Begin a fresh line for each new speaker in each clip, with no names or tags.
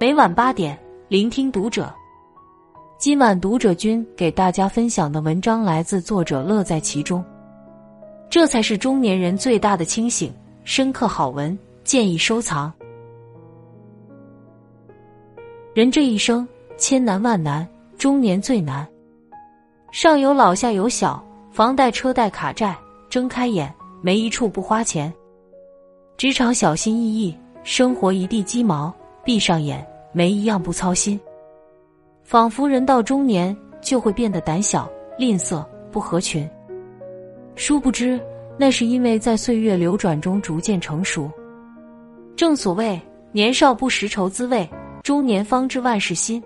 每晚八点，聆听读者。今晚读者君给大家分享的文章来自作者乐在其中。这才是中年人最大的清醒。深刻好文，建议收藏。人这一生千难万难，中年最难。上有老下有小，房贷车贷卡债，睁开眼没一处不花钱。职场小心翼翼，生活一地鸡毛，闭上眼没一样不操心。仿佛人到中年就会变得胆小、吝啬、不合群。殊不知。那是因为在岁月流转中逐渐成熟。正所谓年少不识愁滋味，中年方知万事新。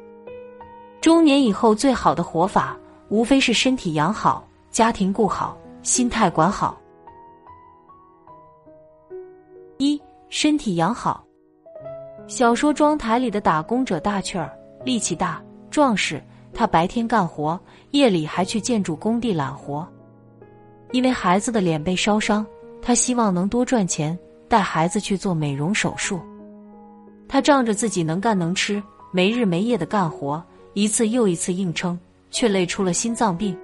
中年以后最好的活法，无非是身体养好，家庭顾好，心态管好。一身体养好。小说《庄台》里的打工者大雀儿，力气大，壮实。他白天干活，夜里还去建筑工地揽活。因为孩子的脸被烧伤，他希望能多赚钱，带孩子去做美容手术。他仗着自己能干能吃，没日没夜的干活，一次又一次硬撑，却累出了心脏病。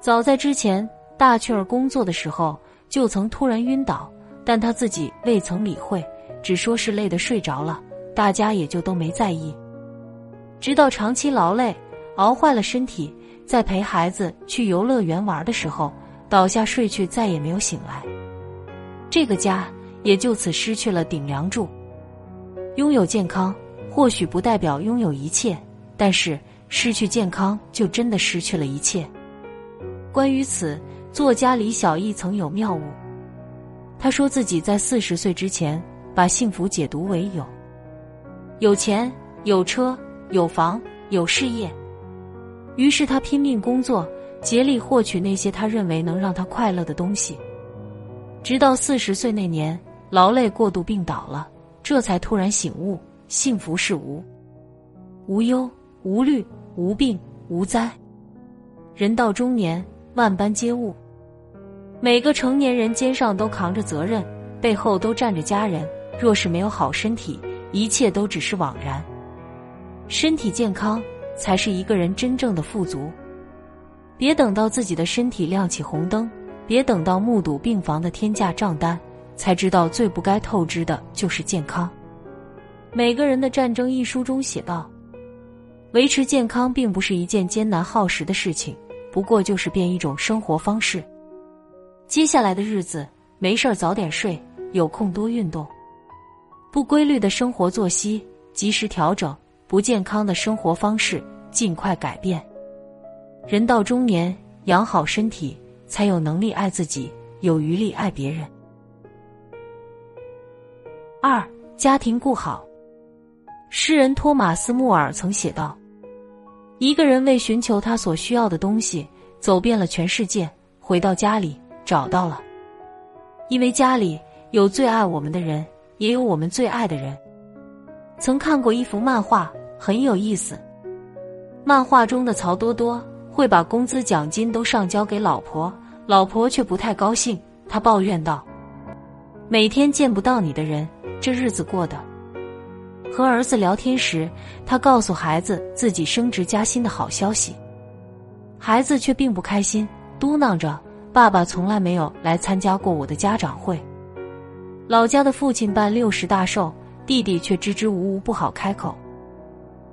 早在之前，大雀儿工作的时候就曾突然晕倒，但他自己未曾理会，只说是累得睡着了，大家也就都没在意。直到长期劳累，熬坏了身体，在陪孩子去游乐园玩的时候。倒下睡去，再也没有醒来。这个家也就此失去了顶梁柱。拥有健康或许不代表拥有一切，但是失去健康就真的失去了一切。关于此，作家李小艺曾有妙悟。他说自己在四十岁之前，把幸福解读为有有钱、有车、有房、有事业。于是他拼命工作。竭力获取那些他认为能让他快乐的东西，直到四十岁那年，劳累过度病倒了，这才突然醒悟：幸福是无，无忧无虑无病无灾。人到中年，万般皆悟。每个成年人肩上都扛着责任，背后都站着家人。若是没有好身体，一切都只是枉然。身体健康，才是一个人真正的富足。别等到自己的身体亮起红灯，别等到目睹病房的天价账单，才知道最不该透支的就是健康。《每个人的战争》一书中写道：“维持健康并不是一件艰难耗时的事情，不过就是变一种生活方式。接下来的日子，没事早点睡，有空多运动。不规律的生活作息，及时调整；不健康的生活方式，尽快改变。”人到中年，养好身体，才有能力爱自己，有余力爱别人。二，家庭顾好。诗人托马斯·穆尔曾写道：“一个人为寻求他所需要的东西，走遍了全世界，回到家里找到了，因为家里有最爱我们的人，也有我们最爱的人。”曾看过一幅漫画，很有意思。漫画中的曹多多。会把工资奖金都上交给老婆，老婆却不太高兴。他抱怨道：“每天见不到你的人，这日子过的。”和儿子聊天时，他告诉孩子自己升职加薪的好消息，孩子却并不开心，嘟囔着：“爸爸从来没有来参加过我的家长会。”老家的父亲办六十大寿，弟弟却支支吾吾不好开口：“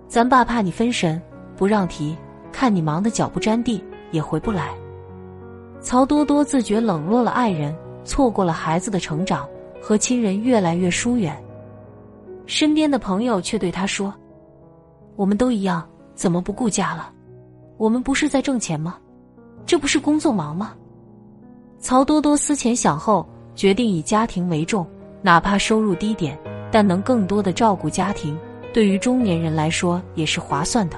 咱爸怕你分神，不让提。”看你忙得脚不沾地，也回不来。曹多多自觉冷落了爱人，错过了孩子的成长，和亲人越来越疏远。身边的朋友却对他说：“我们都一样，怎么不顾家了？我们不是在挣钱吗？这不是工作忙吗？”曹多多思前想后，决定以家庭为重，哪怕收入低点，但能更多的照顾家庭，对于中年人来说也是划算的。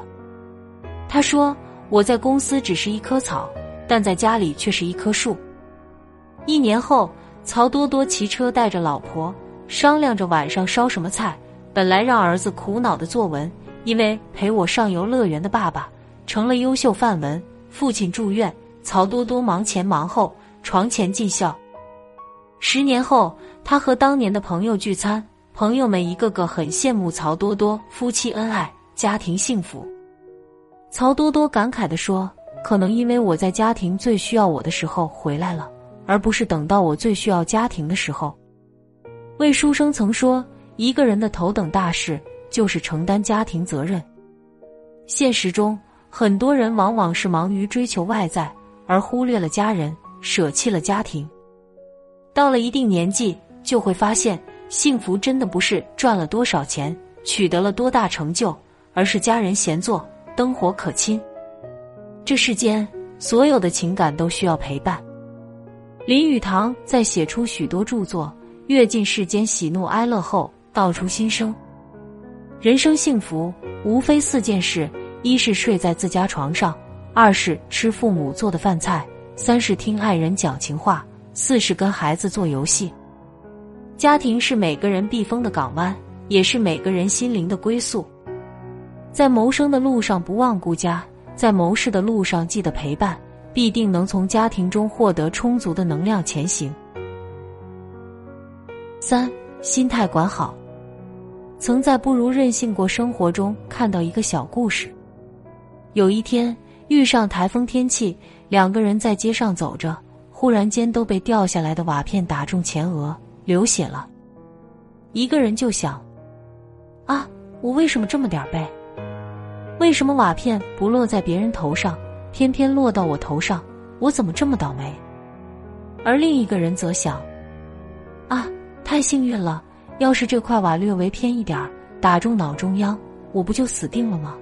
他说：“我在公司只是一棵草，但在家里却是一棵树。”一年后，曹多多骑车带着老婆，商量着晚上烧什么菜。本来让儿子苦恼的作文，因为陪我上游乐园的爸爸成了优秀范文。父亲住院，曹多多忙前忙后，床前尽孝。十年后，他和当年的朋友聚餐，朋友们一个个很羡慕曹多多夫妻恩爱，家庭幸福。曹多多感慨地说：“可能因为我在家庭最需要我的时候回来了，而不是等到我最需要家庭的时候。”魏书生曾说：“一个人的头等大事就是承担家庭责任。”现实中，很多人往往是忙于追求外在，而忽略了家人，舍弃了家庭。到了一定年纪，就会发现，幸福真的不是赚了多少钱，取得了多大成就，而是家人闲坐，灯火可亲。这世间所有的情感都需要陪伴。林语堂在写出许多著作，阅尽世间喜怒哀乐后，道出心声：人生幸福。无非四件事：一是睡在自家床上，二是吃父母做的饭菜，三是听爱人讲情话，四是跟孩子做游戏。家庭是每个人避风的港湾，也是每个人心灵的归宿。在谋生的路上不忘顾家，在谋事的路上记得陪伴，必定能从家庭中获得充足的能量前行。三，心态管好。曾在《不如任性过生活》中看到一个小故事。有一天遇上台风天气，两个人在街上走着，忽然间都被掉下来的瓦片打中前额，流血了。一个人就想：啊，我为什么这么点儿背？为什么瓦片不落在别人头上，偏偏落到我头上？我怎么这么倒霉？而另一个人则想：啊，太幸运了。要是这块瓦略微偏一点儿，打中脑中央，我不就死定了吗？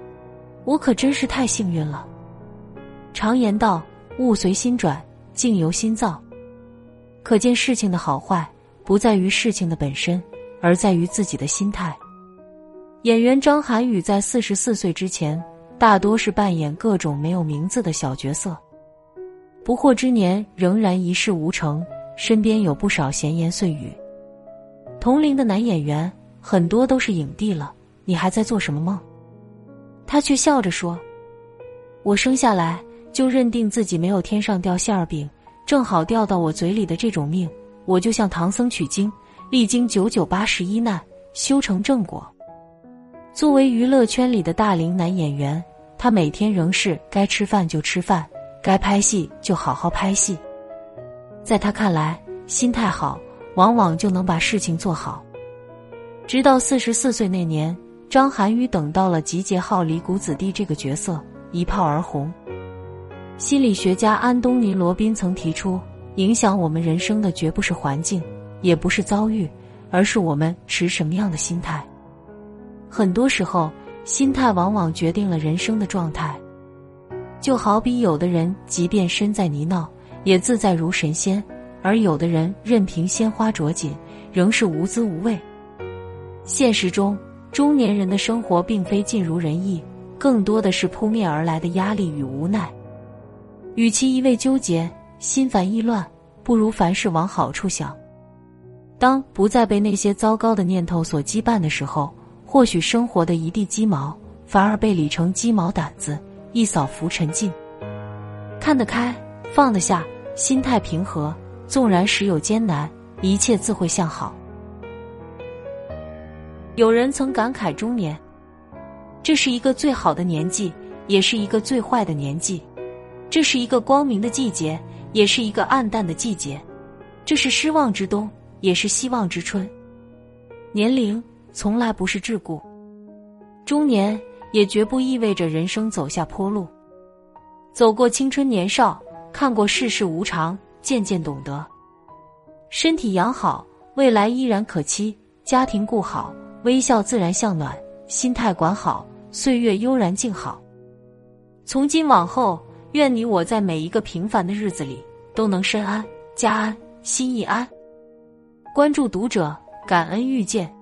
我可真是太幸运了。常言道：“物随心转，境由心造。”可见事情的好坏不在于事情的本身，而在于自己的心态。演员张涵予在四十四岁之前，大多是扮演各种没有名字的小角色，不惑之年仍然一事无成，身边有不少闲言碎语。同龄的男演员很多都是影帝了，你还在做什么梦？他却笑着说：“我生下来就认定自己没有天上掉馅儿饼，正好掉到我嘴里的这种命，我就像唐僧取经，历经九九八十一难，修成正果。”作为娱乐圈里的大龄男演员，他每天仍是该吃饭就吃饭，该拍戏就好好拍戏。在他看来，心态好。往往就能把事情做好。直到四十四岁那年，张涵予等到了集结号里谷子弟这个角色，一炮而红。心理学家安东尼·罗宾曾提出，影响我们人生的绝不是环境，也不是遭遇，而是我们持什么样的心态。很多时候，心态往往决定了人生的状态。就好比有的人，即便身在泥淖，也自在如神仙。而有的人任凭鲜花着锦，仍是无滋无味。现实中，中年人的生活并非尽如人意，更多的是扑面而来的压力与无奈。与其一味纠结、心烦意乱，不如凡事往好处想。当不再被那些糟糕的念头所羁绊的时候，或许生活的一地鸡毛，反而被理成鸡毛掸子，一扫浮沉尽。看得开，放得下，心态平和。纵然时有艰难，一切自会向好。有人曾感慨中年，这是一个最好的年纪，也是一个最坏的年纪；这是一个光明的季节，也是一个暗淡的季节；这是失望之冬，也是希望之春。年龄从来不是桎梏，中年也绝不意味着人生走下坡路。走过青春年少，看过世事无常。渐渐懂得，身体养好，未来依然可期；家庭顾好，微笑自然向暖；心态管好，岁月悠然静好。从今往后，愿你我在每一个平凡的日子里都能身安、家安、心亦安。关注读者，感恩遇见。